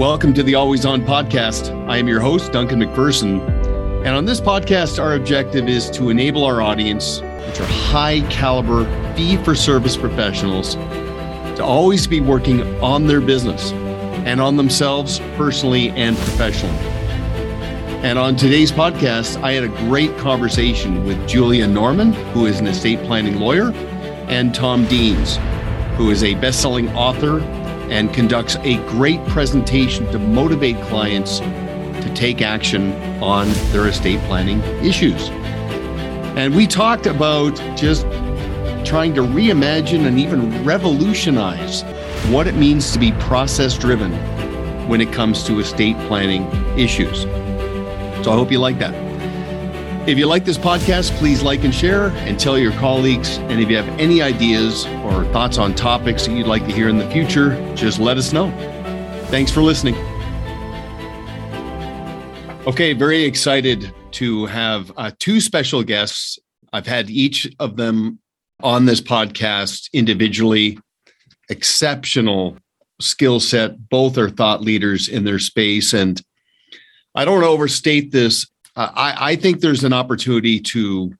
Welcome to the Always On podcast. I am your host, Duncan McPherson. And on this podcast, our objective is to enable our audience, which are high caliber, fee for service professionals, to always be working on their business and on themselves personally and professionally. And on today's podcast, I had a great conversation with Julia Norman, who is an estate planning lawyer, and Tom Deans, who is a best selling author and conducts a great presentation to motivate clients to take action on their estate planning issues. And we talked about just trying to reimagine and even revolutionize what it means to be process driven when it comes to estate planning issues. So I hope you like that. If you like this podcast, please like and share and tell your colleagues. And if you have any ideas or thoughts on topics that you'd like to hear in the future, just let us know. Thanks for listening. Okay, very excited to have uh, two special guests. I've had each of them on this podcast individually. Exceptional skill set. Both are thought leaders in their space. And I don't overstate this. Uh, I, I think there's an opportunity to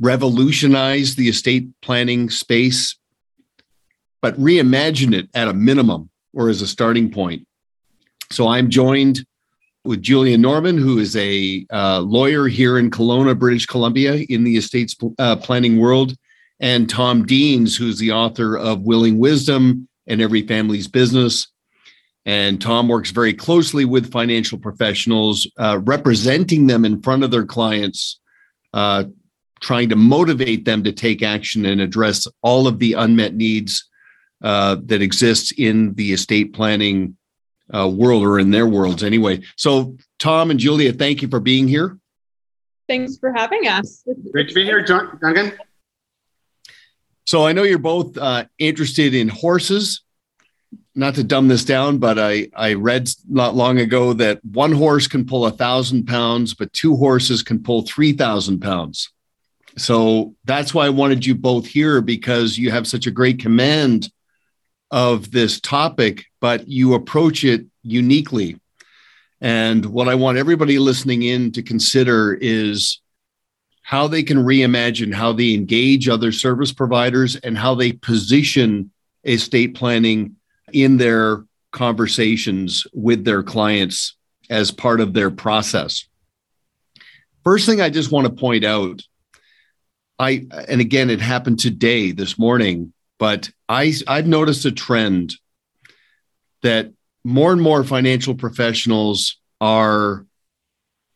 revolutionize the estate planning space, but reimagine it at a minimum or as a starting point. So I'm joined with Julia Norman, who is a uh, lawyer here in Kelowna, British Columbia, in the estates uh, planning world, and Tom Deans, who's the author of Willing Wisdom and Every Family's Business. And Tom works very closely with financial professionals, uh, representing them in front of their clients, uh, trying to motivate them to take action and address all of the unmet needs uh, that exist in the estate planning uh, world or in their worlds anyway. So, Tom and Julia, thank you for being here. Thanks for having us. Great to be here, John, Duncan. So, I know you're both uh, interested in horses not to dumb this down, but I, I read not long ago that one horse can pull a thousand pounds, but two horses can pull 3,000 pounds. So that's why I wanted you both here because you have such a great command of this topic, but you approach it uniquely. And what I want everybody listening in to consider is how they can reimagine how they engage other service providers and how they position estate planning in their conversations with their clients as part of their process. First thing I just want to point out, I and again it happened today this morning, but I I've noticed a trend that more and more financial professionals are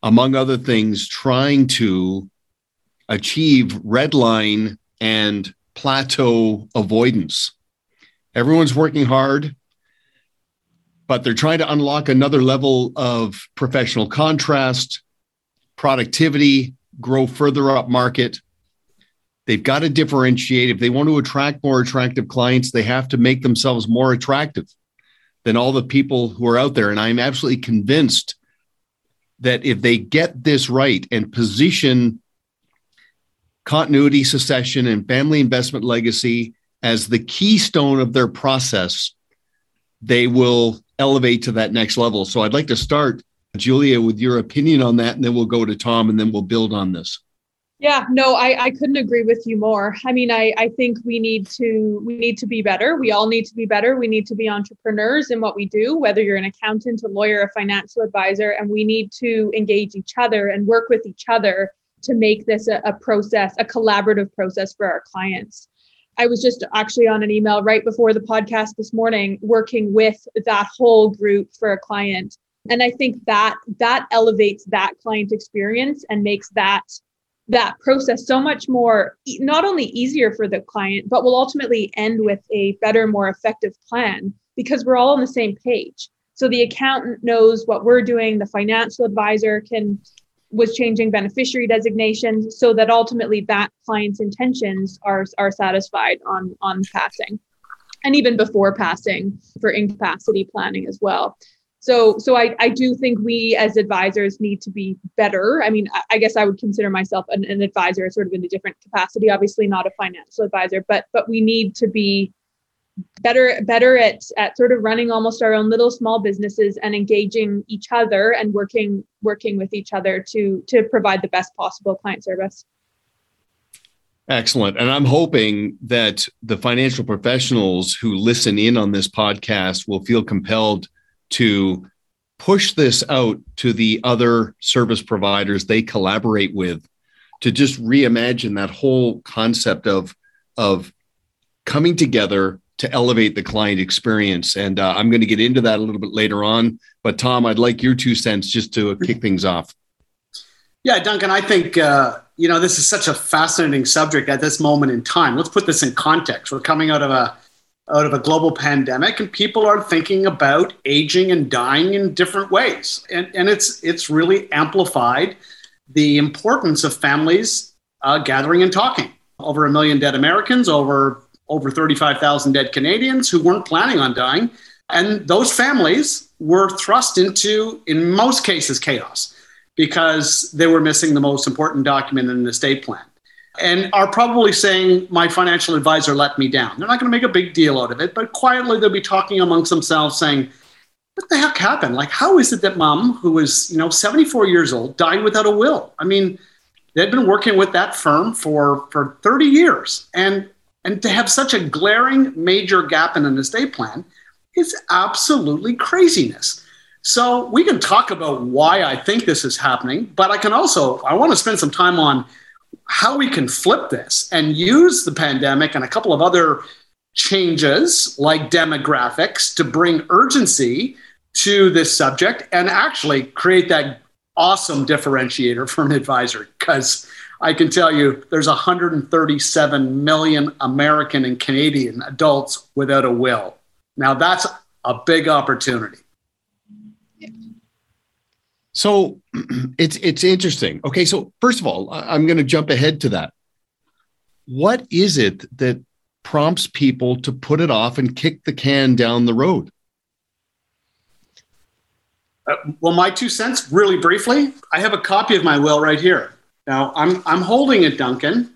among other things trying to achieve red line and plateau avoidance Everyone's working hard, but they're trying to unlock another level of professional contrast, productivity, grow further up market. They've got to differentiate. If they want to attract more attractive clients, they have to make themselves more attractive than all the people who are out there. And I'm absolutely convinced that if they get this right and position continuity, succession, and family investment legacy as the keystone of their process, they will elevate to that next level. So I'd like to start, Julia, with your opinion on that, and then we'll go to Tom and then we'll build on this. Yeah, no, I, I couldn't agree with you more. I mean, I, I think we need to we need to be better. We all need to be better. We need to be entrepreneurs in what we do, whether you're an accountant, a lawyer, a financial advisor, and we need to engage each other and work with each other to make this a, a process, a collaborative process for our clients. I was just actually on an email right before the podcast this morning, working with that whole group for a client. And I think that that elevates that client experience and makes that that process so much more not only easier for the client but will ultimately end with a better more effective plan because we're all on the same page so the accountant knows what we're doing the financial advisor can was changing beneficiary designations so that ultimately that client's intentions are are satisfied on on passing. And even before passing for incapacity planning as well. So so i i do think we as advisors need to be better. I mean i, I guess i would consider myself an, an, advisor sort of in a different capacity obviously not a financial advisor but but we need to be better better at at sort of running almost our own little small businesses and engaging each other and working working with each other to to provide the best possible client service. Excellent. And i'm hoping that the financial professionals who listen in on this podcast will feel compelled to push this out to the other service providers they collaborate with to just reimagine that whole concept of of coming together to elevate the client experience. And uh, I'm going to get into that a little bit later on. But Tom, I'd like your two cents just to kick things off. Yeah, Duncan, I think uh, you know this is such a fascinating subject at this moment in time. Let's put this in context. We're coming out of a out of a global pandemic, and people are thinking about aging and dying in different ways, and and it's it's really amplified the importance of families uh, gathering and talking. Over a million dead Americans, over over 35,000 dead Canadians who weren't planning on dying. And those families were thrust into, in most cases, chaos because they were missing the most important document in an estate plan and are probably saying, My financial advisor let me down. They're not going to make a big deal out of it, but quietly they'll be talking amongst themselves saying, What the heck happened? Like, how is it that mom, who was, you know, 74 years old, died without a will? I mean, they'd been working with that firm for, for 30 years. And and to have such a glaring major gap in an estate plan is absolutely craziness. So we can talk about why I think this is happening, but I can also, I want to spend some time on how we can flip this and use the pandemic and a couple of other changes like demographics to bring urgency to this subject and actually create that awesome differentiator for an advisor because I can tell you there's 137 million American and Canadian adults without a will. Now that's a big opportunity. So it's it's interesting. Okay, so first of all, I'm going to jump ahead to that. What is it that prompts people to put it off and kick the can down the road? Uh, well, my two cents, really briefly, I have a copy of my will right here. Now I'm I'm holding it, Duncan.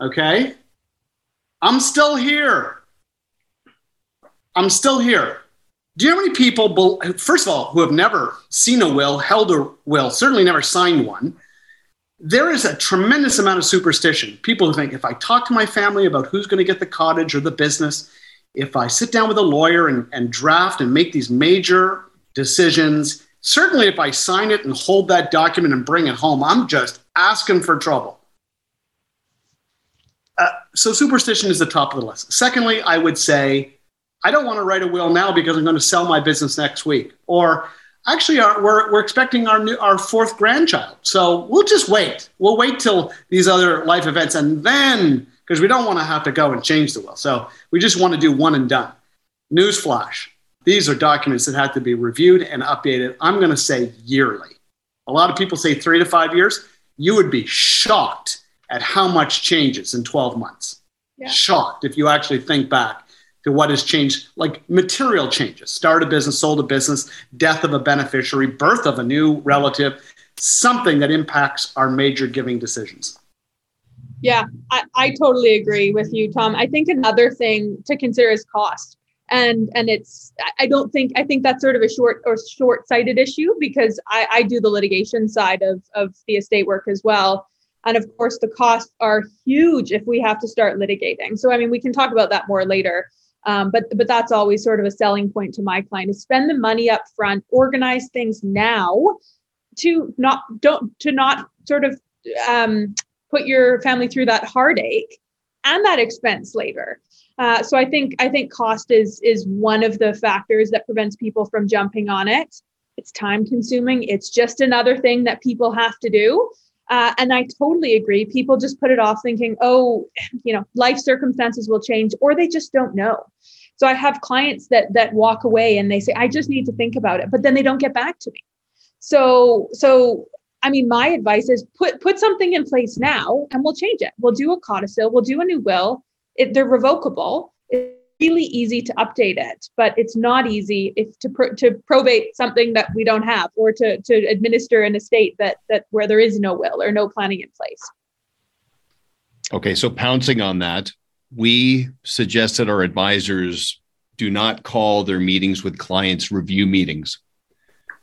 Okay. I'm still here. I'm still here. Do you know how many people, first of all, who have never seen a will, held a will, certainly never signed one? There is a tremendous amount of superstition. People who think if I talk to my family about who's going to get the cottage or the business, if I sit down with a lawyer and, and draft and make these major decisions, certainly if I sign it and hold that document and bring it home, I'm just asking for trouble. Uh, so superstition is the top of the list. Secondly, I would say I don't want to write a will now because I'm going to sell my business next week. Or actually, our, we're, we're expecting our new, our fourth grandchild, so we'll just wait. We'll wait till these other life events, and then because we don't want to have to go and change the will, so we just want to do one and done. Newsflash: these are documents that have to be reviewed and updated. I'm going to say yearly. A lot of people say three to five years you would be shocked at how much changes in 12 months. Yeah. Shocked if you actually think back to what has changed, like material changes start a business, sold a business, death of a beneficiary, birth of a new relative, something that impacts our major giving decisions. Yeah, I, I totally agree with you, Tom. I think another thing to consider is cost and and it's i don't think i think that's sort of a short or short-sighted issue because i i do the litigation side of of the estate work as well. And of course the costs are huge if we have to start litigating. So i mean we can talk about that more later. Um, but but that's always sort of a selling point to my client is spend the money up front organize things now to not don't to not sort of um, put your family through that heartache and that expense later uh, so I think I think cost is is one of the factors that prevents people from jumping on it. It's time consuming. It's just another thing that people have to do. Uh, and I totally agree. People just put it off thinking, oh, you know, life circumstances will change, or they just don't know. So I have clients that that walk away and they say, I just need to think about it, but then they don't get back to me. So so I mean, my advice is put put something in place now, and we'll change it. We'll do a codicil, we'll do a new will, it, they're revocable. It's really easy to update it, but it's not easy if to to probate something that we don't have, or to to administer an estate that that where there is no will or no planning in place. Okay, so pouncing on that, we suggested our advisors do not call their meetings with clients review meetings.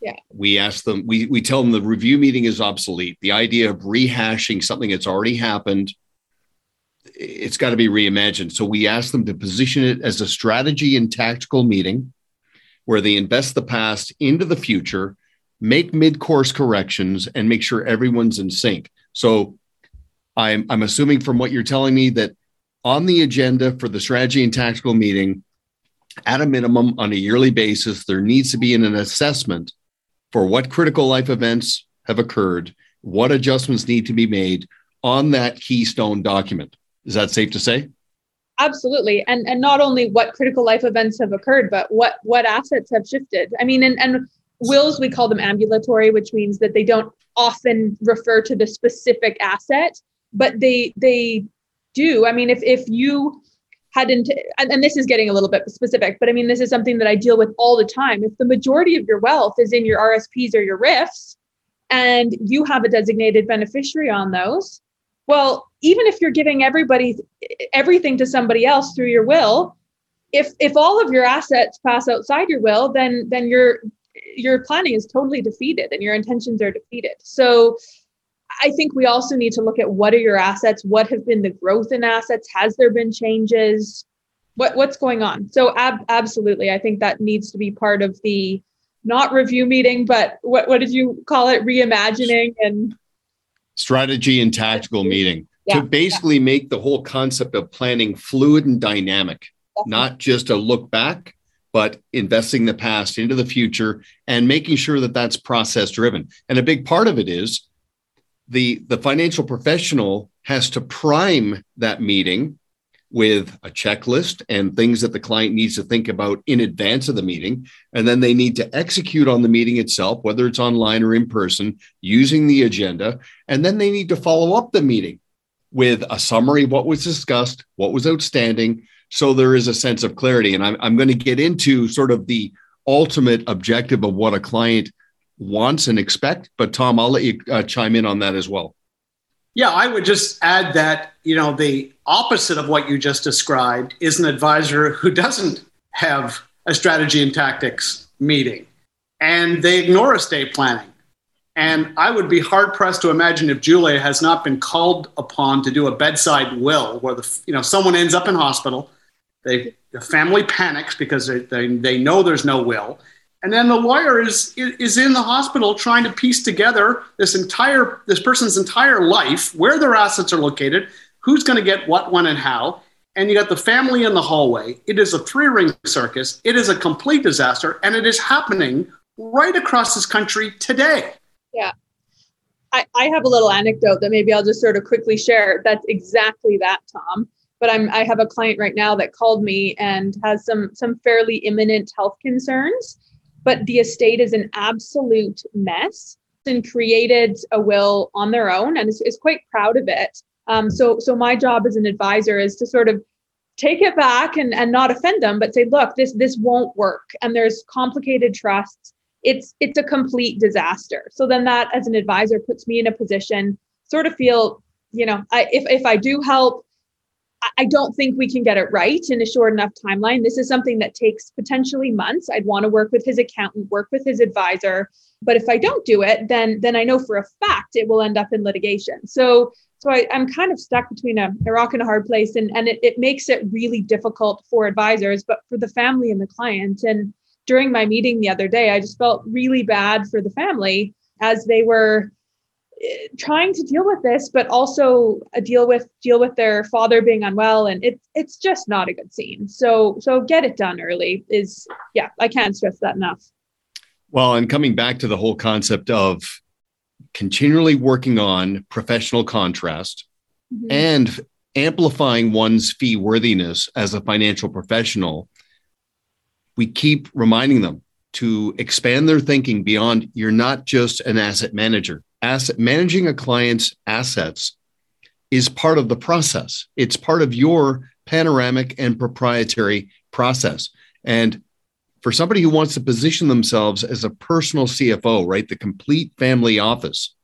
Yeah. We ask them, we, we tell them the review meeting is obsolete. The idea of rehashing something that's already happened, it's got to be reimagined. So we ask them to position it as a strategy and tactical meeting where they invest the past into the future, make mid course corrections, and make sure everyone's in sync. So I'm, I'm assuming from what you're telling me that on the agenda for the strategy and tactical meeting, at a minimum on a yearly basis, there needs to be an, an assessment for what critical life events have occurred, what adjustments need to be made on that keystone document. Is that safe to say? Absolutely. And and not only what critical life events have occurred, but what what assets have shifted. I mean, and, and wills, we call them ambulatory, which means that they don't often refer to the specific asset, but they they do. I mean, if if you hadn't and, and this is getting a little bit specific, but I mean this is something that I deal with all the time. If the majority of your wealth is in your RSPs or your RRIFs, and you have a designated beneficiary on those, well, even if you're giving everybody everything to somebody else through your will, if if all of your assets pass outside your will, then then your your planning is totally defeated and your intentions are defeated. So I think we also need to look at what are your assets, what have been the growth in assets, has there been changes, what what's going on. So ab- absolutely, I think that needs to be part of the not review meeting, but what what did you call it? Reimagining and strategy and tactical meeting yeah, to basically yeah. make the whole concept of planning fluid and dynamic, Definitely. not just a look back, but investing the past into the future and making sure that that's process driven. And a big part of it is the the financial professional has to prime that meeting with a checklist and things that the client needs to think about in advance of the meeting and then they need to execute on the meeting itself whether it's online or in person using the agenda and then they need to follow up the meeting with a summary of what was discussed what was outstanding so there is a sense of clarity and i'm, I'm going to get into sort of the ultimate objective of what a client wants and expect. But Tom, I'll let you uh, chime in on that as well. Yeah, I would just add that, you know, the opposite of what you just described is an advisor who doesn't have a strategy and tactics meeting and they ignore estate planning. And I would be hard pressed to imagine if Julia has not been called upon to do a bedside will where the, you know, someone ends up in hospital, they, the family panics because they, they, they know there's no will and then the lawyer is is in the hospital trying to piece together this entire this person's entire life where their assets are located who's going to get what when and how and you got the family in the hallway it is a three ring circus it is a complete disaster and it is happening right across this country today yeah I, I have a little anecdote that maybe I'll just sort of quickly share. That's exactly that, Tom. But I'm I have a client right now that called me and has some some fairly imminent health concerns but the estate is an absolute mess and created a will on their own and is, is quite proud of it. Um, so, so my job as an advisor is to sort of take it back and, and not offend them, but say, look, this this won't work, and there's complicated trusts. It's it's a complete disaster. So then that, as an advisor, puts me in a position sort of feel, you know, I, if if I do help, I don't think we can get it right in a short enough timeline. This is something that takes potentially months. I'd want to work with his accountant, work with his advisor. But if I don't do it, then then I know for a fact it will end up in litigation. So so I, am kind of stuck between a, a, rock and a hard place, and and it, it makes it really difficult for advisors, but for the family and the client. And during my meeting the other day, I just felt really bad for the family as they were trying to deal with this, but also uh, deal with deal with their father being unwell, and it's it's just not a good scene. So so get it done early is yeah, I can't stress that enough. Well, and coming back to the whole concept of continually working on professional contrast mm-hmm. and amplifying one's fee worthiness as a financial professional, we keep reminding them to expand their thinking beyond you're not just an asset manager asset managing a client's assets is part of the process. It's part of your panoramic and proprietary process. And for somebody who wants to position themselves as a personal CFO, right, the complete family office,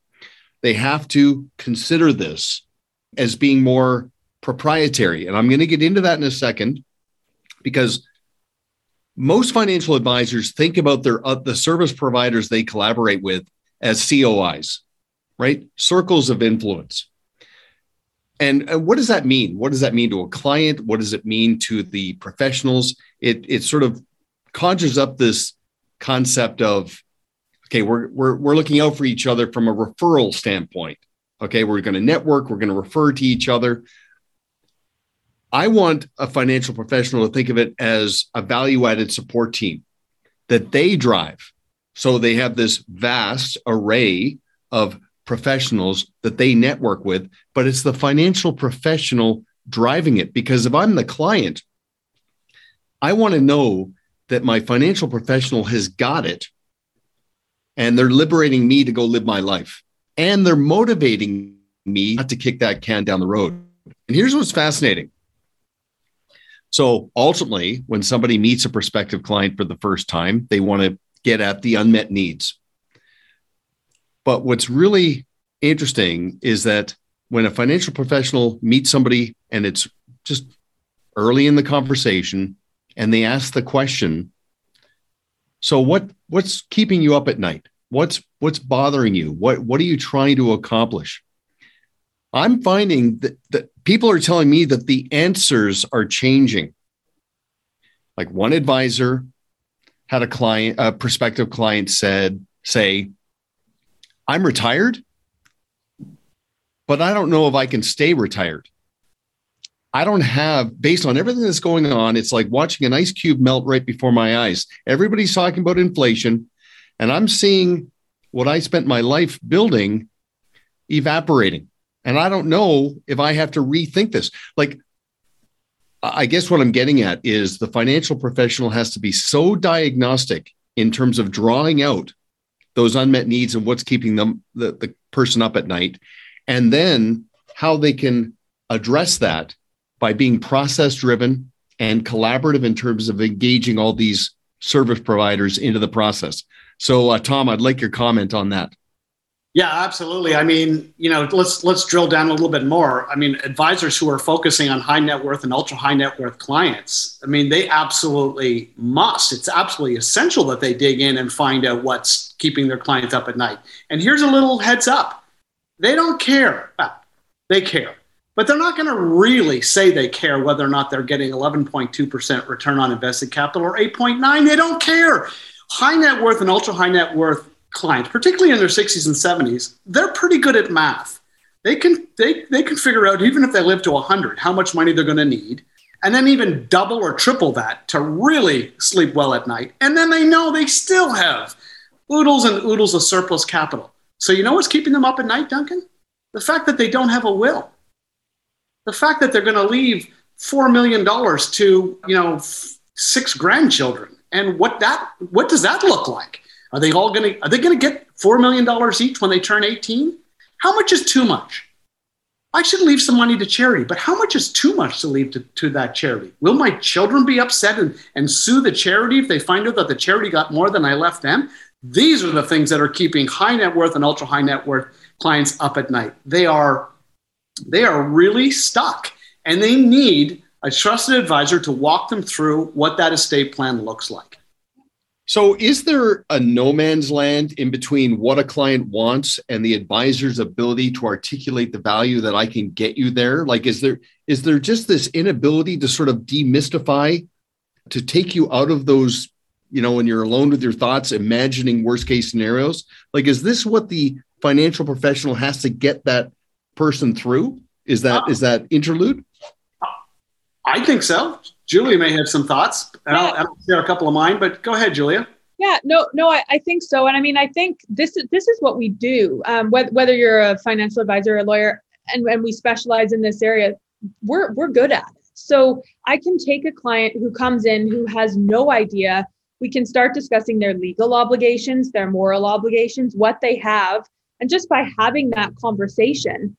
they have to consider this as being more proprietary. And I'm going to get into that in a second because most financial advisors think about their uh, the service providers they collaborate with as COIs, right? Circles of influence. And, and what does that mean? What does that mean to a client? What does it mean to the professionals? It it sort of conjures up this concept of okay, we're we're we're looking out for each other from a referral standpoint. Okay, we're going to network, we're going to refer to each other. I want a financial professional to think of it as a value added support team that they drive. So they have this vast array of professionals that they network with, but it's the financial professional driving it. Because if I'm the client, I want to know that my financial professional has got it and they're liberating me to go live my life and they're motivating me not to kick that can down the road. And here's what's fascinating so ultimately, when somebody meets a prospective client for the first time, they want to get at the unmet needs. But what's really interesting is that when a financial professional meets somebody and it's just early in the conversation and they ask the question, so what what's keeping you up at night? What's what's bothering you? What what are you trying to accomplish? I'm finding that, that people are telling me that the answers are changing. Like one advisor had a client, a prospective client said, say, I'm retired, but I don't know if I can stay retired. I don't have, based on everything that's going on, it's like watching an ice cube melt right before my eyes. Everybody's talking about inflation, and I'm seeing what I spent my life building evaporating. And I don't know if I have to rethink this. Like, I guess what I'm getting at is the financial professional has to be so diagnostic in terms of drawing out those unmet needs and what's keeping them the, the person up at night, and then how they can address that by being process driven and collaborative in terms of engaging all these service providers into the process. So, uh, Tom, I'd like your comment on that. Yeah, absolutely. I mean, you know, let's let's drill down a little bit more. I mean, advisors who are focusing on high net worth and ultra high net worth clients, I mean, they absolutely must. It's absolutely essential that they dig in and find out what's keeping their clients up at night. And here's a little heads up. They don't care. They care. But they're not going to really say they care whether or not they're getting 11.2% return on invested capital or 8.9. They don't care. High net worth and ultra high net worth clients, particularly in their 60s and 70s, they're pretty good at math. They can they, they can figure out even if they live to 100 how much money they're going to need and then even double or triple that to really sleep well at night. And then they know they still have oodles and oodles of surplus capital. So you know what's keeping them up at night, Duncan? The fact that they don't have a will. The fact that they're going to leave 4 million dollars to, you know, six grandchildren. And what that what does that look like? Are they all going to are they going to get 4 million dollars each when they turn 18? How much is too much? I should leave some money to charity, but how much is too much to leave to, to that charity? Will my children be upset and, and sue the charity if they find out that the charity got more than I left them? These are the things that are keeping high net worth and ultra high net worth clients up at night. They are they are really stuck and they need a trusted advisor to walk them through what that estate plan looks like. So, is there a no man's land in between what a client wants and the advisor's ability to articulate the value that I can get you there? Like, is there is there just this inability to sort of demystify, to take you out of those, you know, when you're alone with your thoughts, imagining worst case scenarios? Like, is this what the financial professional has to get that person through? Is that uh, is that interlude? I think so. Julia may have some thoughts, and yeah. I'll, I'll, share a couple of mine. But go ahead, Julia. Yeah, no, no, I, I think so, and I mean, I think this is this is what we do. Um, whether, whether you're a financial advisor or a lawyer, and, and we specialize in this area, we're we're good at it. So I can take a client who comes in who has no idea. We can start discussing their legal obligations, their moral obligations, what they have, and just by having that conversation,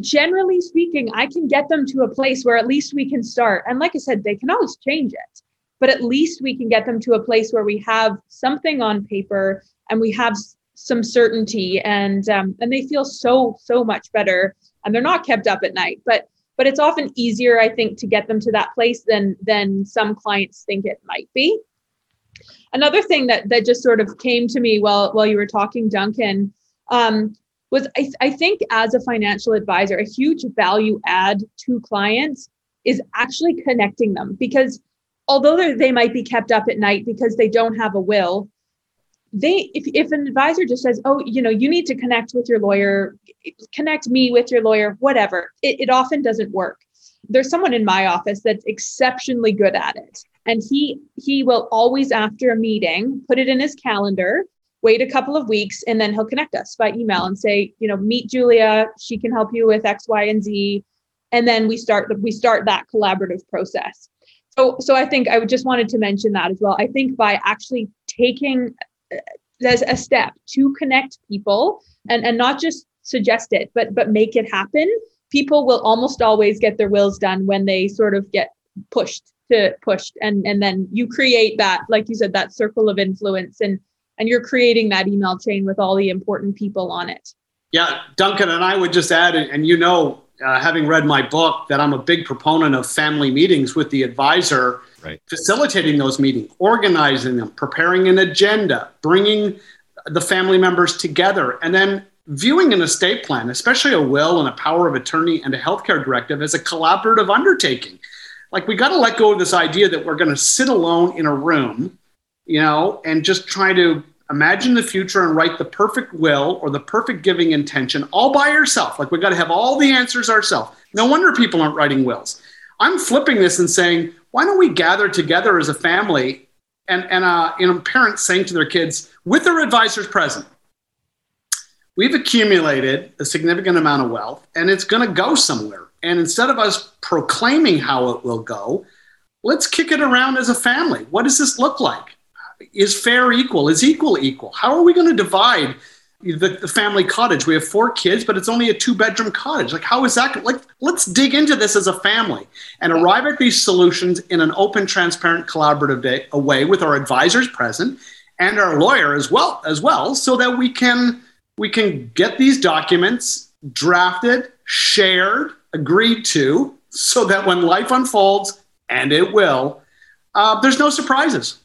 generally speaking, I can get them to a place where at least we can start. And like I said, they can always change it, but at least we can get them to a place where we have something on paper and we have some certainty and um, and they feel so so much better and they're not kept up at night but but it's often easier i think to get them to that place than than some clients think it might be another thing that that just sort of came to me while while you were talking duncan um, was I, I think as a financial advisor a huge value add to clients is actually connecting them because although they might be kept up at night because they don't have a will they if, if an advisor just says oh you know you need to connect with your lawyer connect me with your lawyer whatever it, it often doesn't work. There's someone in my office that's exceptionally good at it and he he will always after a meeting put it in his calendar wait a couple of weeks and then he'll connect us by email and say you know meet julia she can help you with x y and z. And then we start the we start that collaborative process. So so i think i just wanted to mention that as well. I think by actually taking uh, as a step to connect people and, and not just suggest it, but but make it happen. People will almost always get their wills done when they sort of get pushed to pushed. And and then you create that like you said that circle of influence and and you're creating that email chain with all the important people on it yeah duncan and i would just add and you know uh, having read my book that i'm a big proponent of family meetings with the advisor right. facilitating those meetings, organizing them, preparing an agenda, bringing the family members together, and then viewing an estate plan, especially a will and a power of attorney and a healthcare directive, as a collaborative undertaking. Like we got to let go of this idea that we're going to sit alone in a room, you know, and just try to imagine the future and write the perfect will or the perfect giving intention all by yourself. Like we got to have all the answers ourselves. No wonder people aren't writing wills. I'm flipping this and saying, why don't we gather together as a family and, and uh, know, parents saying to their kids with their advisors present, we've accumulated a significant amount of wealth and it's going to go somewhere. And instead of us proclaiming how it will go, let's kick it around as a family. What does this look like? Is fair equal? Is equal equal? How are we going to divide the, the, family cottage. We have four kids, but it's only a two bedroom cottage. Like, how is that? Like, let's dig into this as a family and arrive at these solutions in an open, transparent, collaborative day, a way with our advisors present and our lawyer as well, as well, so that we can we can get these documents drafted, shared, agreed to, so that when life unfolds, and it will, uh, there's no surprises.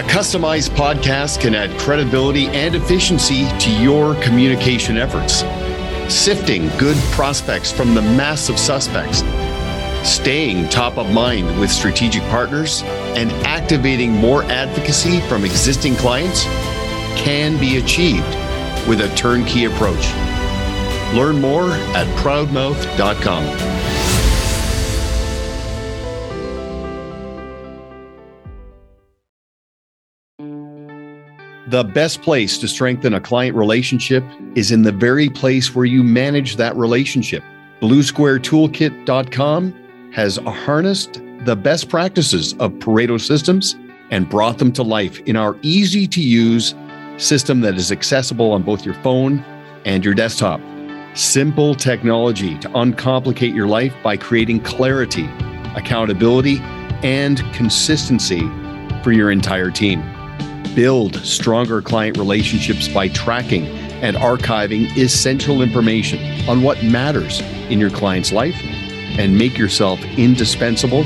A customized podcast can add credibility and efficiency to your communication efforts. Sifting good prospects from the mass of suspects, staying top of mind with strategic partners, and activating more advocacy from existing clients can be achieved with a turnkey approach. Learn more at proudmouth.com. The best place to strengthen a client relationship is in the very place where you manage that relationship. BlueSquareToolkit.com has harnessed the best practices of Pareto systems and brought them to life in our easy to use system that is accessible on both your phone and your desktop. Simple technology to uncomplicate your life by creating clarity, accountability, and consistency for your entire team. Build stronger client relationships by tracking and archiving essential information on what matters in your client's life and make yourself indispensable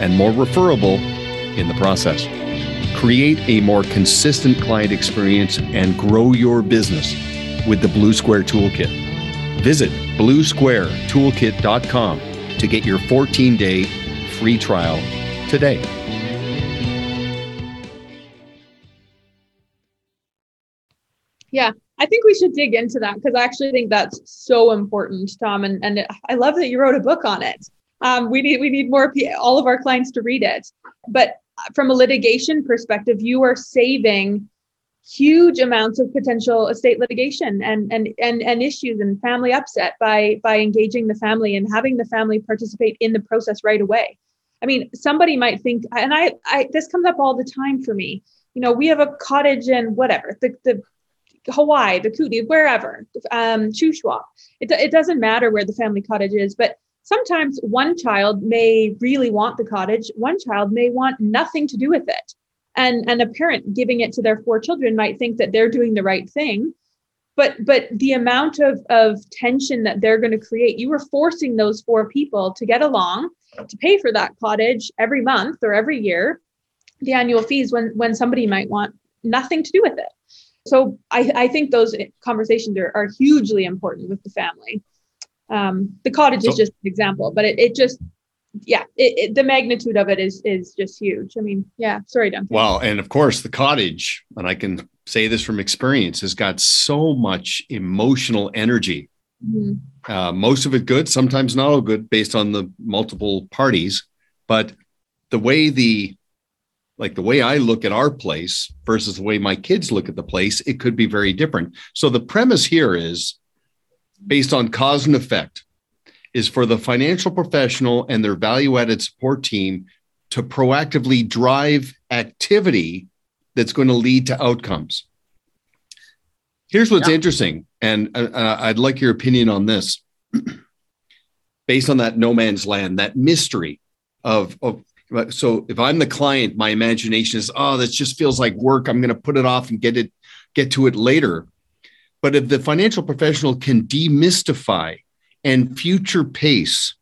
and more referable in the process. Create a more consistent client experience and grow your business with the Blue Square Toolkit. Visit bluesquaretoolkit.com to get your 14 day free trial today. Yeah, I think we should dig into that because I actually think that's so important, Tom. And, and I love that you wrote a book on it. Um, we need we need more all of our clients to read it. But from a litigation perspective, you are saving huge amounts of potential estate litigation and and and, and issues and family upset by by engaging the family and having the family participate in the process right away. I mean, somebody might think, and I, I this comes up all the time for me. You know, we have a cottage and whatever the the Hawaii, the Kootenay, wherever, um, Shuswap. It, it doesn't matter where the family cottage is, but sometimes one child may really want the cottage, one child may want nothing to do with it. and and a parent giving it to their four children might think that they're doing the right thing but but the amount of of tension that they're going to create you are forcing those four people to get along to pay for that cottage every month or every year the annual fees when when somebody might want nothing to do with it so i i think those conversations are, are hugely important with the family um, the cottage so, is just an example but it, it just yeah, it, it, the magnitude of it is is just huge. I mean, yeah. Sorry, Duncan. Well, and of course, the cottage, and I can say this from experience, has got so much emotional energy. Mm-hmm. Uh, most of it good, sometimes not all good, based on the multiple parties. But the way the like the way I look at our place versus the way my kids look at the place, it could be very different. So the premise here is based on cause and effect is for the financial professional and their value added support team to proactively drive activity that's going to lead to outcomes. Here's what's yeah. interesting, and uh, I'd like your opinion on this. Based on that no man's land, that mystery of, of so if I'm the client, my imagination is, oh, this just feels like work. I'm going to put it off and get it, get to it later. But if the financial professional can demystify and future pace.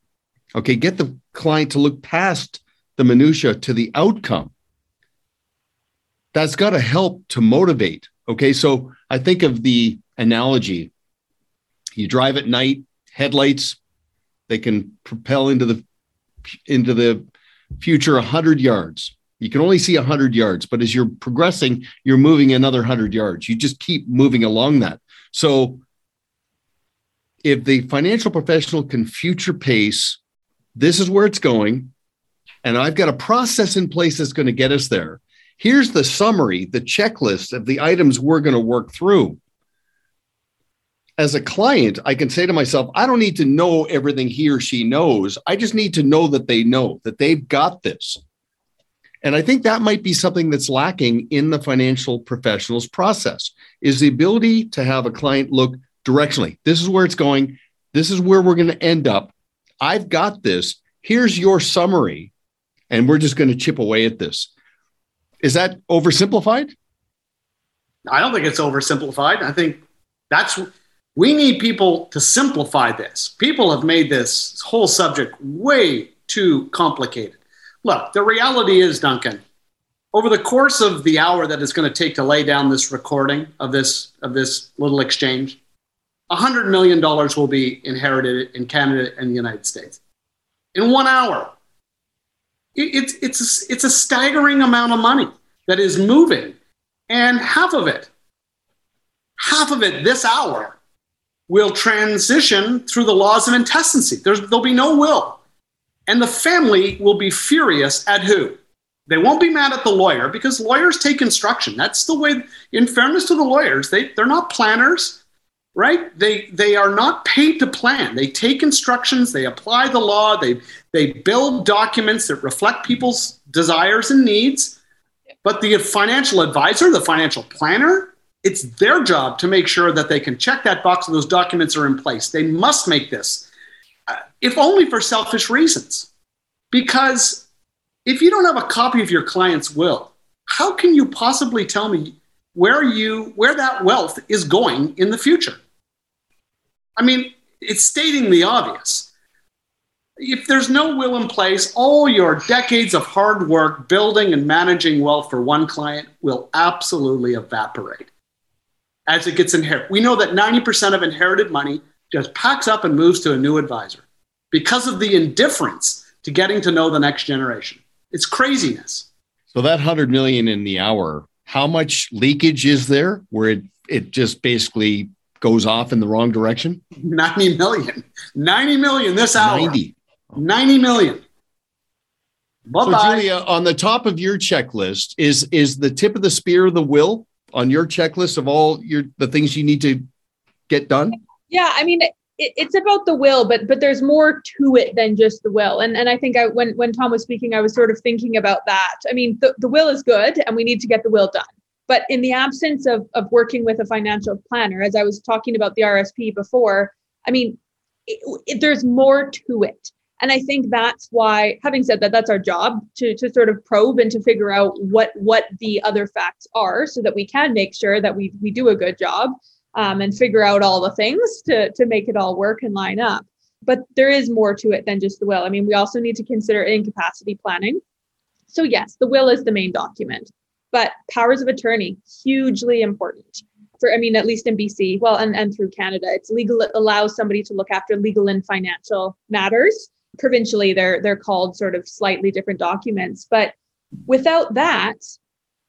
Okay, get the client to look past the minutia to the outcome. That's got to help to motivate. Okay, so I think of the analogy. You drive at night, headlights, they can propel into the into the future 100 yards. You can only see 100 yards, but as you're progressing, you're moving another 100 yards. You just keep moving along that. So if the financial professional can future pace, this is where it's going, and I've got a process in place that's going to get us there. Here's the summary, the checklist of the items we're going to work through. As a client, I can say to myself, I don't need to know everything he or she knows. I just need to know that they know that they've got this. And I think that might be something that's lacking in the financial professionals process is the ability to have a client look directionally. This is where it's going. This is where we're going to end up. I've got this. Here's your summary. And we're just going to chip away at this. Is that oversimplified? I don't think it's oversimplified. I think that's we need people to simplify this. People have made this whole subject way too complicated. Look, the reality is, Duncan, over the course of the hour that it's going to take to lay down this recording of this of this little exchange, $100 million will be inherited in Canada and the United States in one hour. It's, it's, it's a staggering amount of money that is moving. And half of it, half of it this hour, will transition through the laws of intestacy. There's, there'll be no will. And the family will be furious at who? They won't be mad at the lawyer because lawyers take instruction. That's the way, in fairness to the lawyers, they, they're not planners right they they are not paid to plan they take instructions they apply the law they they build documents that reflect people's desires and needs but the financial advisor the financial planner it's their job to make sure that they can check that box and those documents are in place. They must make this uh, if only for selfish reasons. Because if you don't have a copy of your client's will how can you possibly tell me where you where that wealth is going in the future? I mean, it's stating the obvious. If there's no will in place, all your decades of hard work building and managing wealth for one client will absolutely evaporate as it gets inherited. We know that 90% of inherited money just packs up and moves to a new advisor because of the indifference to getting to know the next generation. It's craziness. So that 100 million in the hour, how much leakage is there where it, it just basically goes off in the wrong direction? 90 million. 90 million this hour. 90. 90 million. Bye-bye. So Julia, on the top of your checklist is is the tip of the spear of the will on your checklist of all your the things you need to get done? Yeah, I mean it, it's about the will, but but there's more to it than just the will. And and I think I, when when Tom was speaking, I was sort of thinking about that. I mean, the, the will is good, and we need to get the will done. But in the absence of, of working with a financial planner, as I was talking about the RSP before, I mean, it, it, there's more to it. And I think that's why, having said that, that's our job to, to sort of probe and to figure out what what the other facts are so that we can make sure that we we do a good job um, and figure out all the things to, to make it all work and line up. But there is more to it than just the will. I mean, we also need to consider incapacity planning. So, yes, the will is the main document, but powers of attorney, hugely important. For, I mean, at least in BC, well, and, and through Canada, it's legal, it allows somebody to look after legal and financial matters provincially they're they're called sort of slightly different documents. But without that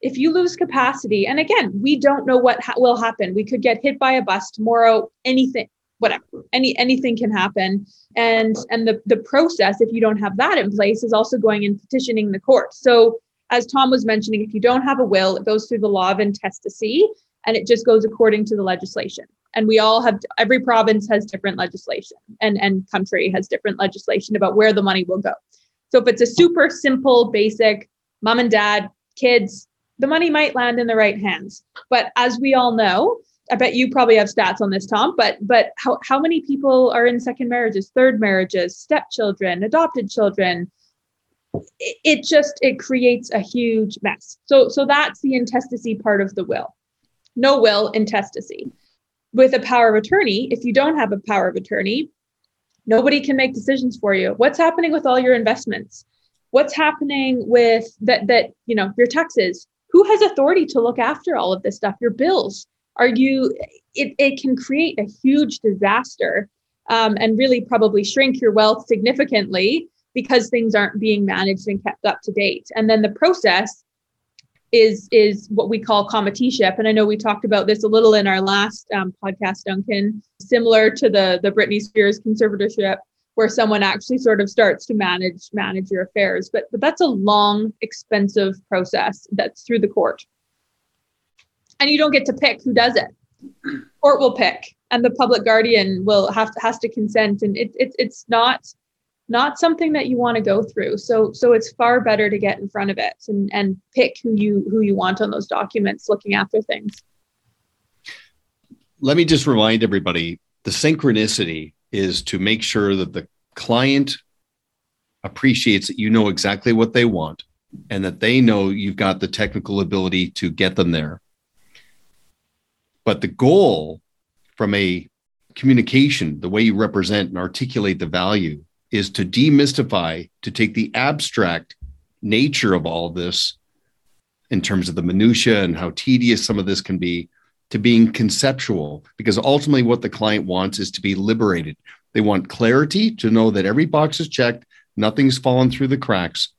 if you lose capacity and again we don't know what ha- will happen. We could get hit by a bus tomorrow anything whatever any anything can happen. And and the the process if you don't have that in place is also going and petitioning the court. So as tom was mentioning if you don't have a will it goes through the law of intestacy and it just goes according to the legislation and we all have every province has different legislation and and country has different legislation about where the money will go. So if it's a super simple basic mom and dad kids the money might land in the right hands. But as we all know i bet you probably have stats on this tom but but how, how many people are in second marriages third marriages stepchildren adopted children? It, it just it creates a huge mess. So so that's the intestacy part of the will. No will intestacy with a power of attorney, if you don't have a power of attorney, nobody can make decisions for you. What's happening with all your investments? What's happening with that that, you know, your taxes? Who has authority to look after all of this stuff? Your bills. Are you it, it can create a huge disaster um, and really probably shrink your wealth significantly because things aren't being managed and kept up to date. And then the process is is what we call committeeship. And I know we talked about this a little in our last um, podcast, Duncan, similar to the the Britney Spears conservatorship, where someone actually sort of starts to manage manage your affairs. But but that's a long, expensive process that's through the court, and you don't get to pick who does it. Court will pick, and the public guardian will have to has to consent, and it, it it's not not something that you want to go through. So so it's far better to get in front of it and and pick who you who you want on those documents looking after things. Let me just remind everybody the synchronicity is to make sure that the client appreciates that you know exactly what they want and that they know you've got the technical ability to get them there. But the goal from a communication, the way you represent and articulate the value is to demystify, to take the abstract nature of all of this in terms of the minutia and how tedious some of this can be to being conceptual. Because ultimately what the client wants is to be liberated. They want clarity to know that every box is checked nothing's fallen through the cracks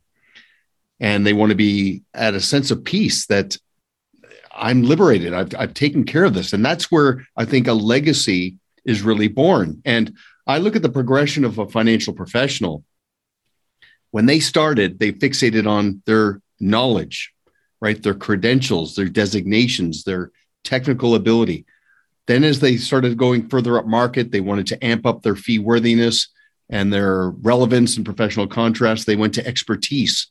and they want to be at a sense of peace that i'm liberated i've, I've taken care of this. And that's where i think a legacy is really born. And I look at the progression of a financial professional. When they started, they fixated on their knowledge, right? Their credentials, their designations, their technical ability. Then, as they started going further up market, they wanted to amp up their fee worthiness and their relevance and professional contrast. They went to expertise,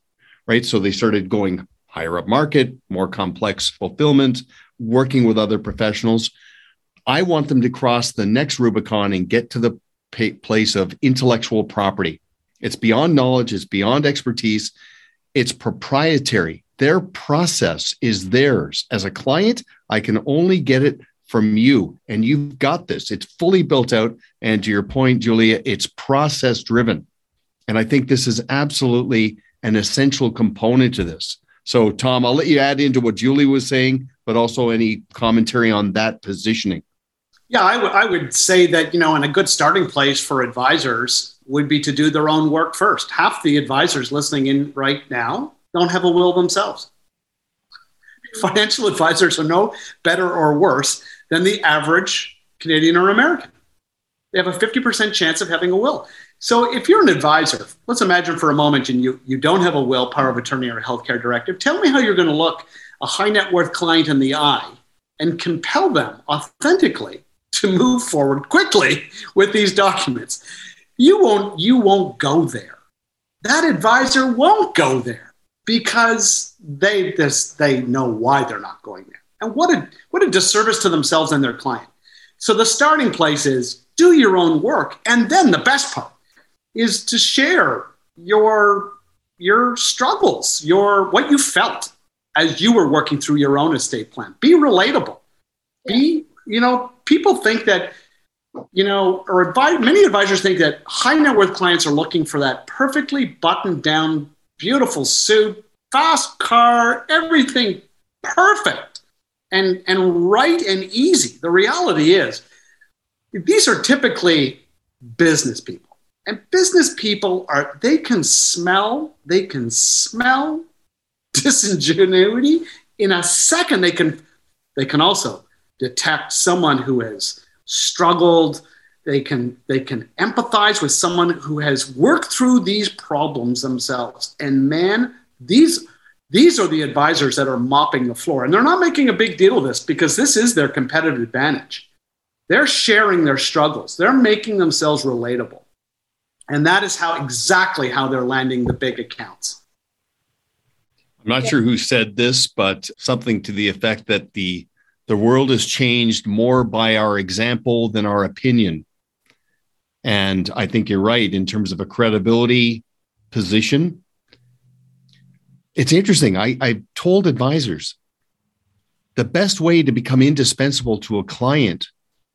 right? So they started going higher up market, more complex fulfillment, working with other professionals. I want them to cross the next Rubicon and get to the place of intellectual property. It's beyond knowledge, it's beyond expertise, it's proprietary. Their process is theirs. As a client, I can only get it from you, and you've got this. It's fully built out. And to your point, Julia, it's process driven. And I think this is absolutely an essential component to this. So, Tom, I'll let you add into what Julie was saying, but also any commentary on that positioning. Yeah, I, would say that, you know, and a good starting place for advisors would be to do their own work first. Half the advisors listening in right now don't have a will themselves. Financial advisors are no better or worse than the average Canadian or American. They have a 50% chance of having a will. So if you're an advisor, let's imagine for a moment and you, you don't have a will, power of attorney, or a healthcare directive. Tell me how you're going to look a high net worth client in the eye and compel them authentically to move forward quickly with these documents. You won't, you won't go there. That advisor won't go there because they this, they know why they're not going there. And what a what a disservice to themselves and their client. So the starting place is do your own work. And then the best part, is to share your your struggles, your what you felt as you were working through your own estate plan. Be relatable. Be, you know, people think that, you know, or advise, many advisors think that high net worth clients are looking for that perfectly buttoned down, beautiful suit, fast car, everything perfect and, and right and easy. The reality is, these are typically business people. And business people are, they can smell, they can smell disingenuity in a second. They can, they can also detect someone who has struggled. They can, they can empathize with someone who has worked through these problems themselves. And man, these, these are the advisors that are mopping the floor. And they're not making a big deal of this because this is their competitive advantage. They're sharing their struggles. They're making themselves relatable. And that is how exactly how they're landing the big accounts. I'm not sure who said this, but something to the effect that the the world is changed more by our example than our opinion. And I think you're right in terms of a credibility position. It's interesting. I, I told advisors the best way to become indispensable to a client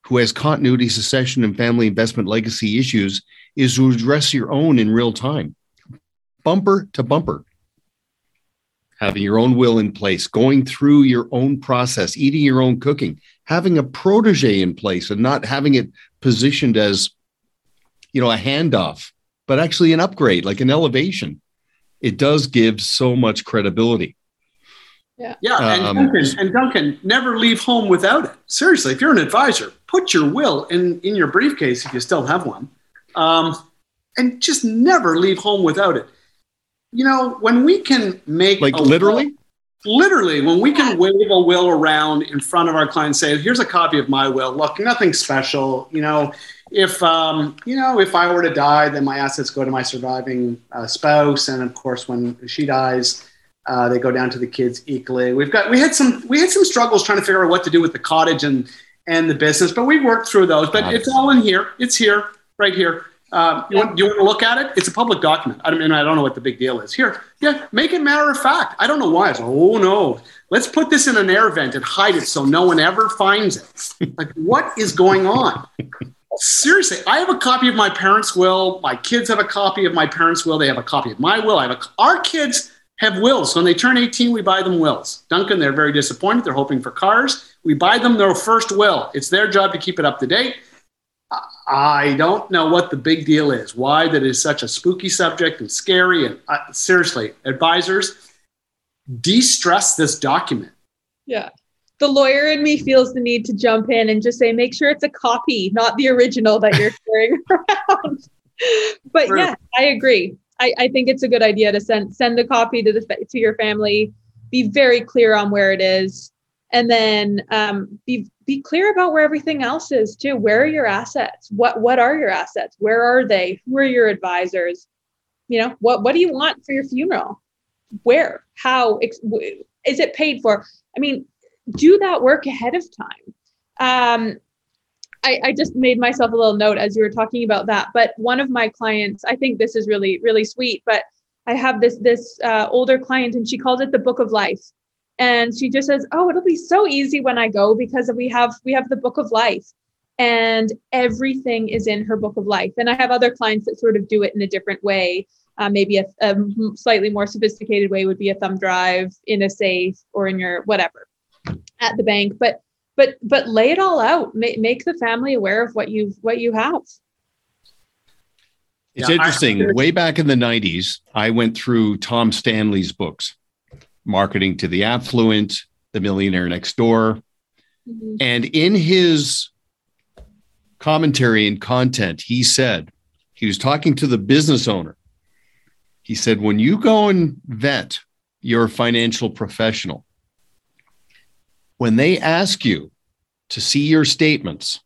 who has continuity, succession, and family investment legacy issues is to address your own in real time, bumper to bumper. Having your own will in place, going through your own process, eating your own cooking, having a protege in place and not having it positioned as, you know, a handoff, but actually an upgrade, like an elevation. It does give so much credibility. Yeah. Yeah. And, um, Duncan, and Duncan, never leave home without it. Seriously, if you're an advisor, put your will in, in your briefcase if you still have one um, and just never leave home without it. You know, when we can make like literally, will, literally, when we can wave a will around in front of our clients, say, "Here's a copy of my will. Look, nothing special. You know, if um, you know, if I were to die, then my assets go to my surviving uh, spouse, and of course, when she dies." Uh, they go down to the kids equally. We've got we had some we had some struggles trying to figure out what to do with the cottage and and the business, but we worked through those. But nice. it's all in here. It's here right here. Um, you, want, you want to look at it? It's a public document. I mean, I don't know what the big deal is. Here, yeah, make it matter of fact. I don't know why. It's, oh, no. Let's put this in an air vent and hide it so no one ever finds it. like, what is going on? Seriously, I have a copy of my parents' will. My kids have a copy of my parents' will. They have a copy of my will. I have a, our kids have wills. When they turn 18, we buy them wills. Duncan, they're very disappointed. They're hoping for cars. We buy them their first will. It's their job to keep it up to date. I don't know what the big deal is. Why that is such a spooky subject and scary. And uh, seriously, advisors, de-stress this document. Yeah. The lawyer in me feels the need to jump in and just say, make sure it's a copy, not the original that you're carrying around. but True. yeah, I agree. I, I think it's a good idea to send send the copy to the to your family. Be very clear on where it is, and then um, be be clear about where everything else is too. Where are your assets? What what are your assets? Where are they? Who are your advisors? You know, what what do you want for your funeral? Where? How is it paid for? I mean, do that work ahead of time. Um, I, I just made myself a little note as you were talking about that. But one of my clients, I think this is really really sweet. But I have this this uh, older client, and she calls it the Book of Life and she just says oh it'll be so easy when i go because we have we have the book of life. And everything is in her book of life. And i have other clients that sort of do it in a different way. Uh, maybe a, a, slightly more sophisticated way would be a thumb drive in a safe or in your whatever at the bank. But but but lay it all out. Make, make the family aware of what you've what you have. It's yeah, interesting. I, way back in the 90s i went through tom stanley's books marketing to the affluent, the millionaire next door. Mm-hmm. And in his commentary and content, he said, he was talking to the business owner. He said, when you go and vet your financial professional, when they ask you to see your statements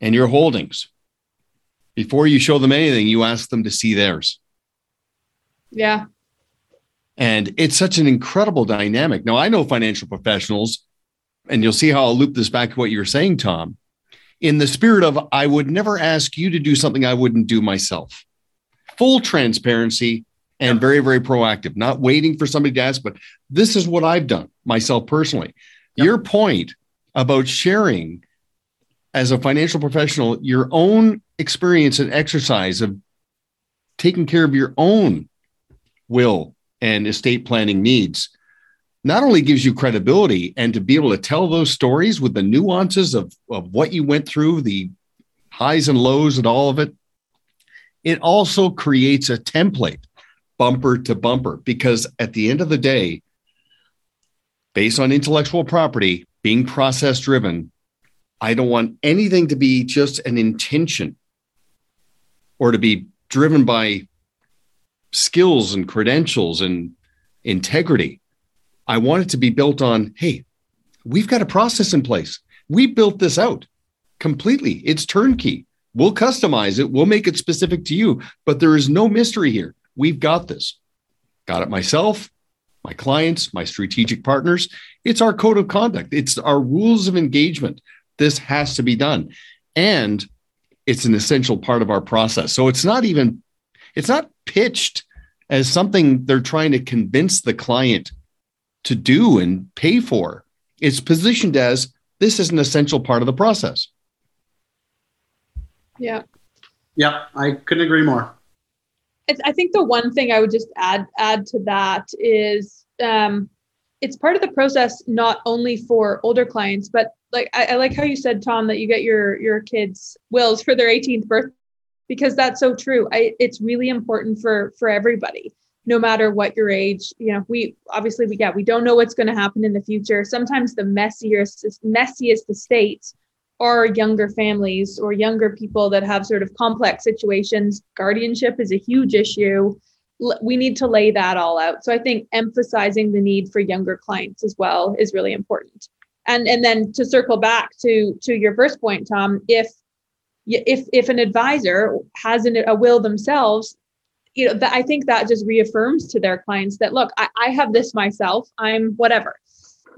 and your holdings, before you show them anything, you ask them to see theirs. Yeah. And it's such an incredible dynamic. Now, I know financial professionals, and you'll see how I'll loop this back to what you were saying, Tom. in the spirit of I would never ask you to do something I wouldn't do myself. Full transparency and very, very proactive, not waiting for somebody to ask, but this is what I've done myself personally. Yep. Your point about sharing as a financial professional your own experience and exercise of taking care of your own will and estate planning needs not only gives you credibility and to be able to tell those stories with the nuances of, of what you went through, the highs and lows and all of it, it also creates a template bumper to bumper because at the end of the day, based on intellectual property being process driven, I don't want anything to be just an intention or to be driven by skills and credentials and integrity. I want it to be built on, hey, we've got a process in place. We built this out completely. It's turnkey. We'll customize it. We'll make it specific to you, but there is no mystery here. We've got this. Got it myself, my clients, my strategic partners. It's our code of conduct. It's our rules of engagement. This has to be done. And it's an essential part of our process. So it's not even, it's not pitched as something they're trying to convince the client to do and pay for. It's positioned as this is an essential part of the process. Yeah. Yeah, I couldn't agree more. I think the one thing I would just add add to that is um, it's part of the process not only for older clients, but like I, I, like how you said, Tom, that you get your your kids' wills for their 18th birthday because that's so true. I, it's really important for for everybody no matter what your age you know we obviously we yeah we don't know what's going to happen in the future. Sometimes the messiest messiest estates are younger families or younger people that have sort of complex situations. Guardianship is a huge issue. We need to lay that all out. So i think emphasizing the need for younger clients as well is really important. And and then to circle back to to your first point tom if if if an advisor has an, a will themselves you know that i think that just reaffirms to their clients that look i, I have this myself i'm whatever.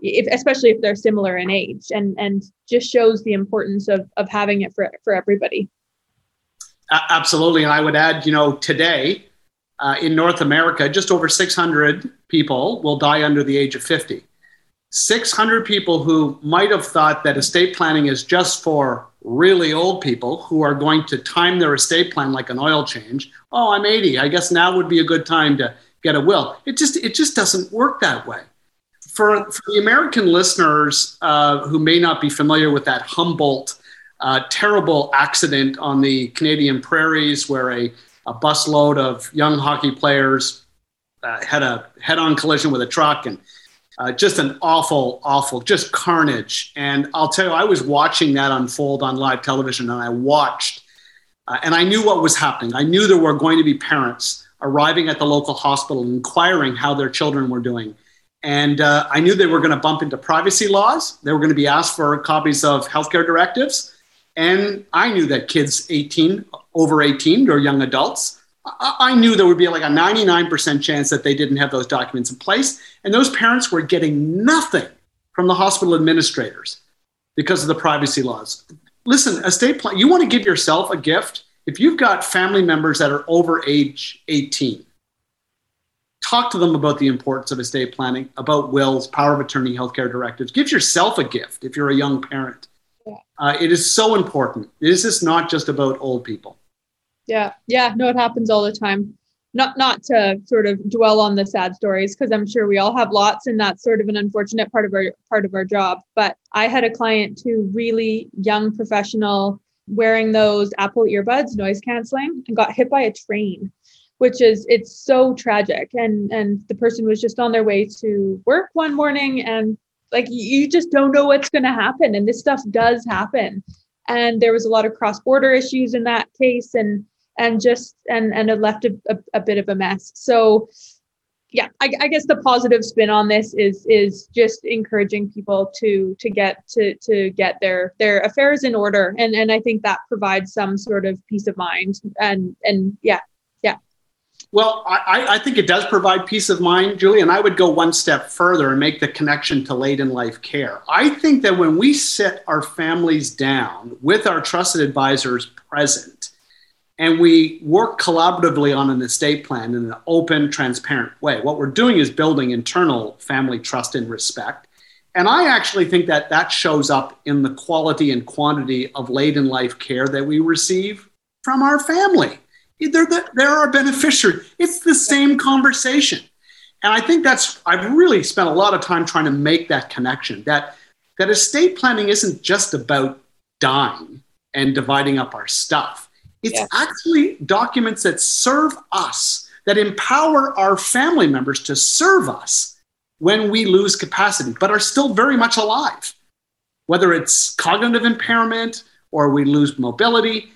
If, especially if they're similar in age and and just shows the importance of of having it for for everybody. Absolutely. And i would add you know today uh, in north america just over 600 people will die under the age of 50 600 people who might have thought that estate planning is just for really old people who are going to time their estate plan like an oil change. Oh, I'm 80. I guess now would be a good time to get a will. It just it just doesn't work that way. For, for the American listeners uh, who may not be familiar with that Humboldt uh, terrible accident on the Canadian prairies where a, a busload of young hockey players uh, had a head-on collision with a truck and uh, just an awful, awful, just carnage. And I'll tell you, I was watching that unfold on live television, and I watched, uh, and I knew what was happening. I knew there were going to be parents arriving at the local hospital inquiring how their children were doing. And uh, I knew they were going to bump into privacy laws. They were going to be asked for copies of healthcare directives. And I knew that kids 18, over 18, or young adults, I knew there would be like a 99% chance that they didn't have those documents in place. And those parents were getting nothing from the hospital administrators because of the privacy laws. Listen, estate plan, you want to give yourself a gift. If you've got family members that are over age 18, talk to them about the importance of estate planning, about wills, power of attorney, healthcare directives. Give yourself a gift if you're a young parent. Uh, it is so important. This is not just about old people. Yeah. Yeah. No, it happens all the time. Not not to sort of dwell on the sad stories because I'm sure we all have lots and that's sort of an unfortunate part of our part of our job. But I had a client who really young professional wearing those Apple earbuds, noise canceling, and got hit by a train, which is it's so tragic. And and the person was just on their way to work one morning and like you just don't know what's going to happen and this stuff does happen and there was a lot of cross border issues in that case and and just and and it left a, a, a bit of a mess. So yeah I, I, guess the positive spin on this is is just encouraging people to to get to to get their their affairs in order. And and i think that provides some sort of peace of mind and and yeah yeah. Well, I, I, think it does provide peace of mind, Julie, and I would go one step further and make the connection to late in life care. I think that when we sit our families down with our trusted advisors present and we work collaboratively on an estate plan in an open, transparent way, what we're doing is building internal family trust and respect. And I actually think that that shows up in the quality and quantity of late in life care that we receive from our family they're, the, they're our beneficiary. It's the same conversation. And I think that's, I've really spent a lot of time trying to make that connection that, that estate planning isn't just about dying and dividing up our stuff. It's actually documents that serve us, that empower our family members to serve us when we lose capacity, but are still very much alive. Whether it's cognitive impairment or we lose mobility,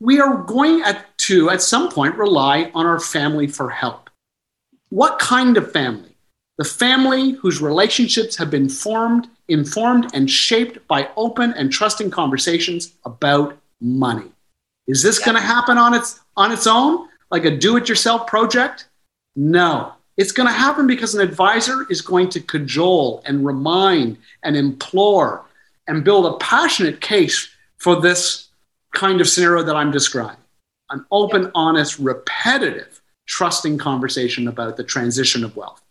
we are going at, to, at some point, rely on our family for help. What kind of family? The family whose relationships have been formed, informed, and shaped by open and trusting conversations about money. Is this yeah. going to happen on its, on its own, like a do it yourself project? No. It's going to happen because an advisor is going to cajole and remind and implore and build a passionate case for this kind of scenario that I'm describing an open, honest, repetitive, trusting conversation about the transition of wealth.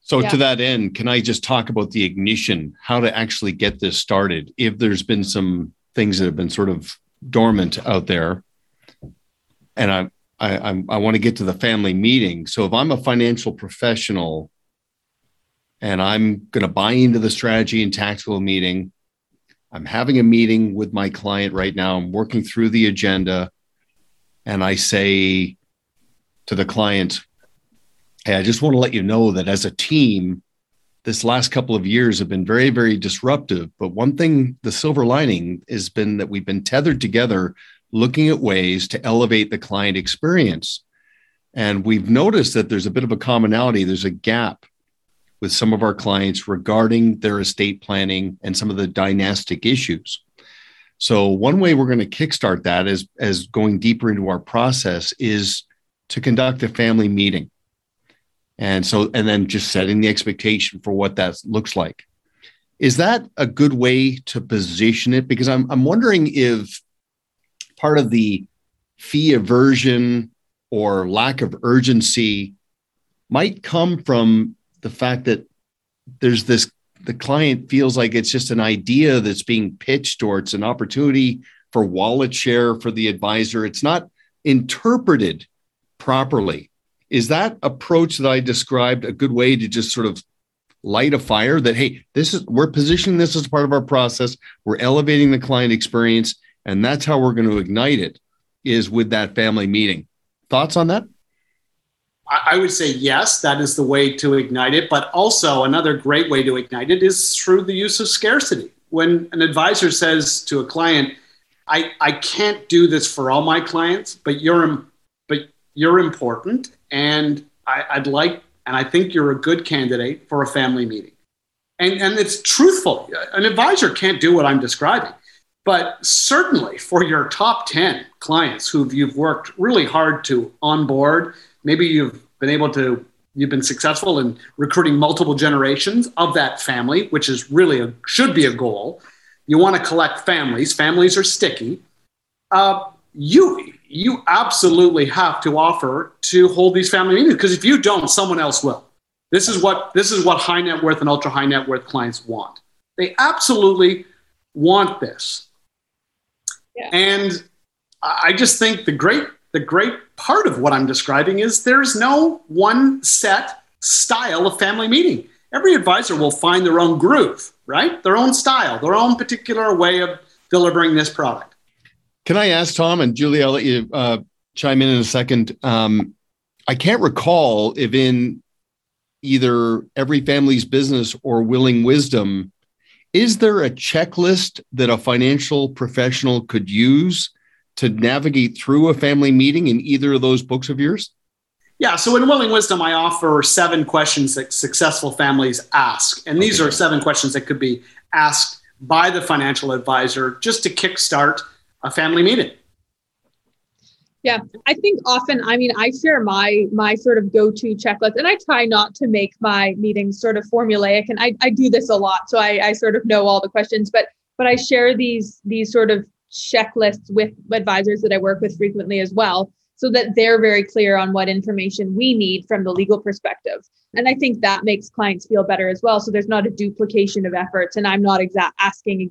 So, yeah. to that end, can I just talk about the ignition, how to actually get this started? If there's been some things that have been sort of dormant out there, and I, I, I'm, I want to get to the family meeting. So, if I'm a financial professional and I'm going to buy into the strategy and tactical meeting, I'm having a meeting with my client right now. I'm working through the agenda. And I say to the client, Hey, I just want to let you know that as a team, this last couple of years have been very, very disruptive. But one thing, the silver lining has been that we've been tethered together, looking at ways to elevate the client experience. And we've noticed that there's a bit of a commonality, there's a gap with some of our clients regarding their estate planning and some of the dynastic issues. So one way we're going to kickstart that is as going deeper into our process is to conduct a family meeting. And so and then just setting the expectation for what that looks like. Is that a good way to position it because I'm I'm wondering if part of the fee aversion or lack of urgency might come from the fact that there's this the client feels like it's just an idea that's being pitched or it's an opportunity for wallet share for the advisor. It's not interpreted properly. Is that approach that i described a good way to just sort of light a fire that hey this is we're positioning this as part of our process. We're elevating the client experience and that's how we're going to ignite it is with that family meeting thoughts on that I would say yes, that is the way to ignite it. But also, another great way to ignite it is through the use of scarcity. When an advisor says to a client, I, I can't do this for all my clients, but you're, but you're important. And I, I'd like, and I think you're a good candidate for a family meeting. And, and it's truthful. An advisor can't do what I'm describing. But certainly for your top 10 clients who you've worked really hard to onboard, maybe you've been able to you've been successful in recruiting multiple generations of that family which is really a should be a goal. You want to collect families. Families are sticky. Uh, you you absolutely have to offer to hold these family meetings because if you don't someone else will. This is what this is what high net worth and ultra high net worth clients want. They absolutely want this yeah. and i just think the great the great part of what I'm describing is there's no one set style of family meeting. Every advisor will find their own groove, right? Their own style, their own particular way of delivering this product. Can I ask Tom and Julie? I'll let you uh, chime in in a second. Um, I can't recall if in either Every Family's Business or Willing Wisdom, is there a checklist that a financial professional could use to navigate through a family meeting in either of those books of yours? Yeah, so in Willing Wisdom, I offer seven questions that successful families ask. And these okay. are seven questions that could be asked by the financial advisor just to kickstart a family meeting. Yeah, I think often, I mean, I share my my sort of go-to checklist, and I try not to make my meetings sort of formulaic. And I, I do this a lot, so I, I sort of know all the questions, but but I share these these sort of checklists with advisors that I work with frequently as well, so that they're very clear on what information we need from the legal perspective. And I think that makes clients feel better as well. So there's not a duplication of efforts, and I'm not exact asking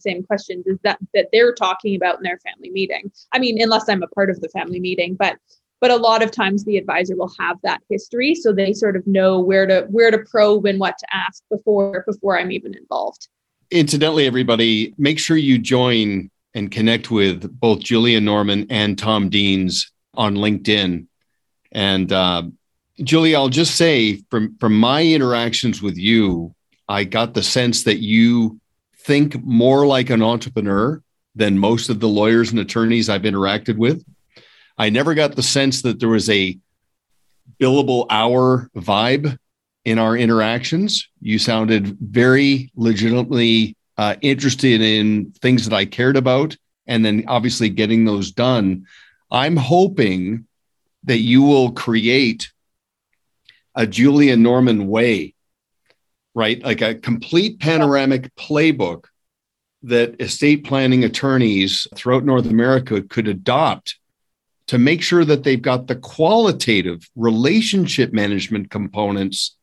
same questions is that that they're talking about in their family meeting. I mean, unless I'm a part of the family meeting, but but a lot of times the advisor will have that history so they sort of know where to where to probe and what to ask before before I'm even involved. Incidentally, everybody, make sure you join and connect with both Julia Norman and Tom Deans on LinkedIn. And uh, Julia, I'll just say from from my interactions with you, I got the sense that you think more like an entrepreneur than most of the lawyers and attorneys I've interacted with. I never got the sense that there was a billable hour vibe in our interactions. You sounded very legitimately uh, interested in things that I cared about, and then obviously getting those done. I'm hoping that you will create a Julia Norman way right? Like a complete panoramic playbook that estate planning attorneys throughout North America could adopt to make sure that they've got the qualitative relationship management components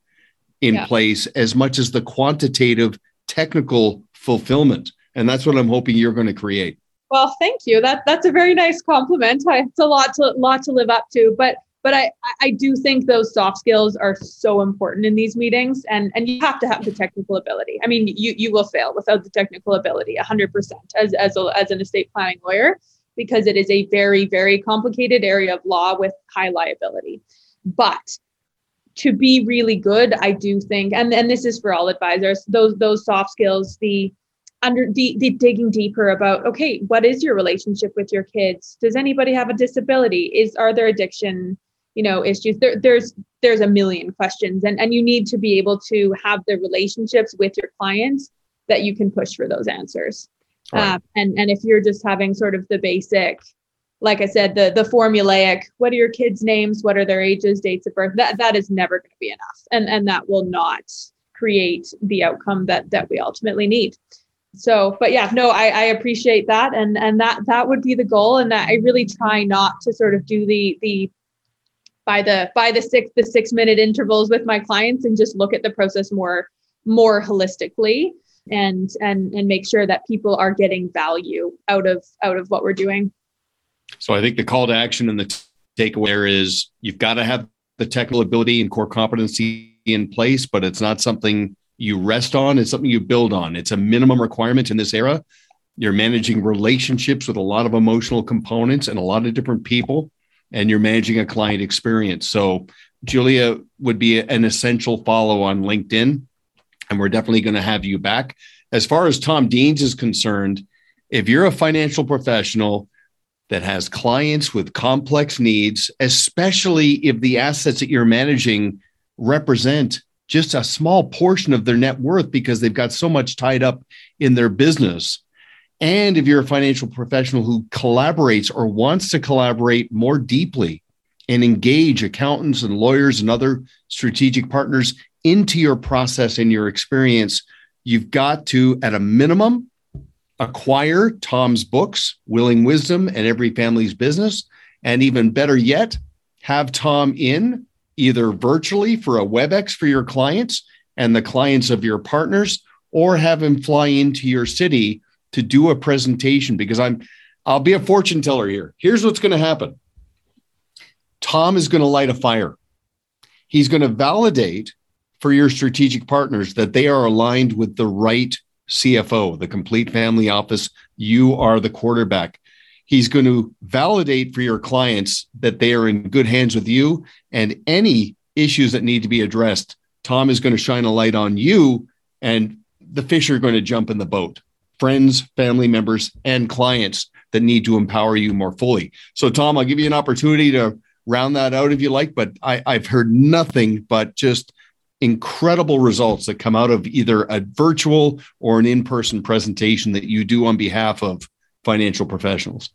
in yeah. place as much as the quantitative technical fulfillment. And that's what I'm hoping you're going to create. Well, thank you. That that's a very nice compliment. I it's a lot to lot to live up to, but but I, I do think those soft skills are so important in these meetings and, and you have to have the technical ability. I mean, you, you will fail without the technical ability 100% as, as, a, as an estate planning lawyer, because it is a very, very complicated area of law with high liability. But to be really good, I do think, and, and this is for all advisors, those, those soft skills, the, under the, the digging deeper about okay what is your relationship with your kids does anybody have a disability is are there addiction you know issues. There, there's there's a million questions and and you need to be able to have the relationships with your clients that you can push for those answers. Right. uh, and and if you're just having sort of the basic like i said the the formulaic what are your kids names? What are their ages? Dates of birth? That that is never going to be enough and and that will not create the outcome that that we ultimately need. So but yeah no I, I appreciate that and and that that would be the goal and that i really try not to sort of do the the by the by the six the six minute intervals with my clients and just look at the process more more holistically and and and make sure that people are getting value out of out of what we're doing. So i think the call to action and the takeaway there is you've got to have the technical ability and core competency in place but it's not something you rest on it's something you build on. It's a minimum requirement in this era. You're managing relationships with a lot of emotional components and a lot of different people and you're managing a client experience. So Julia would be an essential follow on LinkedIn, and we're definitely going to have you back. As far as Tom Deans is concerned, if you're a financial professional that has clients with complex needs, especially if the assets that you're managing represent just a small portion of their net worth because they've got so much tied up in their business, and if you're a financial professional who collaborates or wants to collaborate more deeply and engage accountants and lawyers and other strategic partners into your process and your experience, you've got to, at a minimum, acquire Tom's books, Willing Wisdom and Every Family's Business. And even better yet, have Tom in either virtually for a WebEx for your clients and the clients of your partners, or have him fly into your city to do a presentation because I'm I'll be a fortune teller here. Here's what's going to happen. Tom is going to light a fire. He's going to validate for your strategic partners that they are aligned with the right CFO, the complete family office. You are the quarterback. He's going to validate for your clients that they are in good hands with you and any issues that need to be addressed. Tom is going to shine a light on you and the fish are going to jump in the boat friends, family members, and clients that need to empower you more fully. So, Tom, I'll give you an opportunity to round that out if you like, but I, I've heard nothing but just incredible results that come out of either a virtual or an in person presentation that you do on behalf of financial professionals.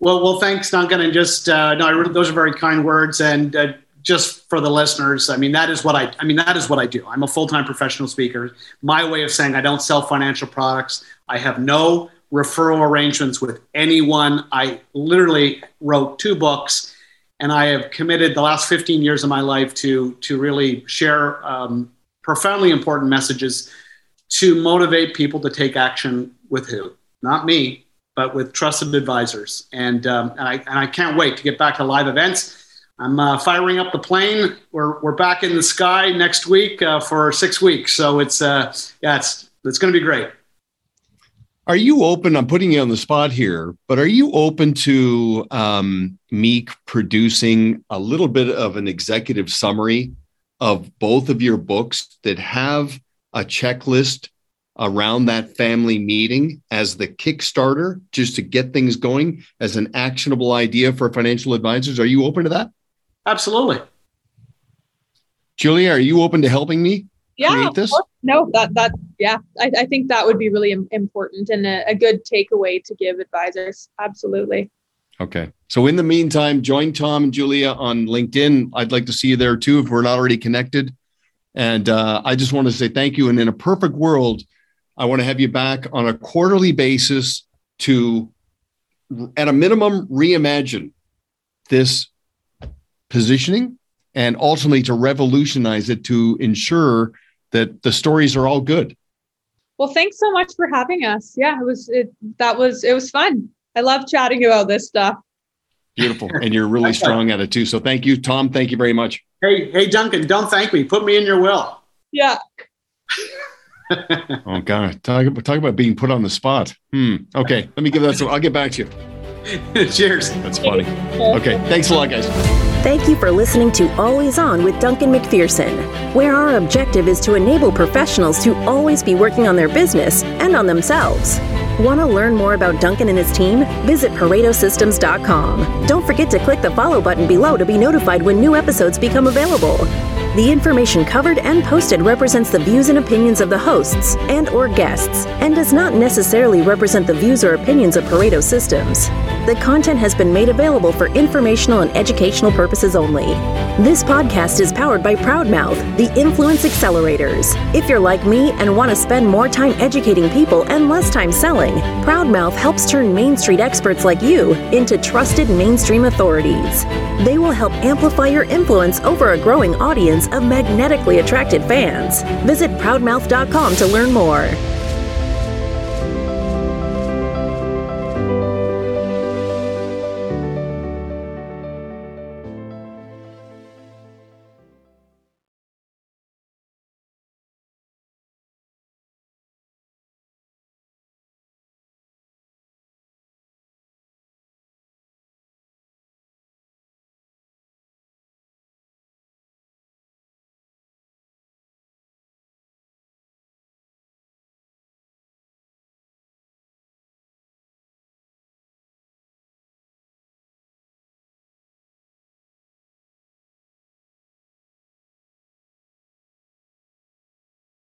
Well, well, thanks, Duncan. And just uh, no, those are very kind words. And uh, just for the listeners, I mean that is what I. I mean that is what I do. I'm a full time professional speaker. My way of saying I don't sell financial products. I have no referral arrangements with anyone. I literally wrote two books, and I have committed the last 15 years of my life to to really share um, profoundly important messages to motivate people to take action with who, not me, but with trusted advisors. And um, and I and I can't wait to get back to live events. I'm uh, firing up the plane. We're, we're back in the sky next week uh, for six weeks. So it's uh, yeah, it's it's going to be great. Are you open? I'm putting you on the spot here, but are you open to um, me producing a little bit of an executive summary of both of your books that have a checklist around that family meeting as the Kickstarter, just to get things going as an actionable idea for financial advisors? Are you open to that? Absolutely. Julia, are you open to helping me yeah, create this? No, that that yeah, I, I think that would be really important and a, a good takeaway to give advisors. Absolutely. Okay. So in the meantime, join Tom and Julia on LinkedIn. I'd like to see you there too if we're not already connected. And uh, I just want to say thank you. And in a perfect world, I want to have you back on a quarterly basis to, at a minimum, reimagine this positioning and ultimately to revolutionize it to ensure that the stories are all good. Well, thanks so much for having us. Yeah, it was it that was it was fun. I love chatting about this stuff. Beautiful. And you're really strong at it too. So thank you, Tom. Thank you very much. Hey, hey, Duncan, don't thank me. Put me in your will. Yeah. oh God. Talk about talk about being put on the spot. Hmm. Okay. Let me give that some I'll get back to you. Cheers. That's funny. Okay. Thanks a lot, guys. Thank you for listening to Always On with Duncan MacPherson, where our objective is to enable professionals to always be working on their business and on themselves. Want to learn more about Duncan and his team? Visit ParetoSystems.com. Don't forget to click the follow button below to be notified when new episodes become available. The information covered and posted represents the views and opinions of the hosts and or guests and does not necessarily represent the views or opinions of Pareto Systems. The content has been made available for informational and educational purposes only. This podcast is powered by Proudmouth, the Influence Accelerators. If you're like me and want to spend more time educating people and less time selling, Proudmouth helps turn Main Street experts like you into trusted mainstream authorities. They will help amplify your influence over a growing audience of magnetically attracted fans. Visit proudmouth.com to learn more.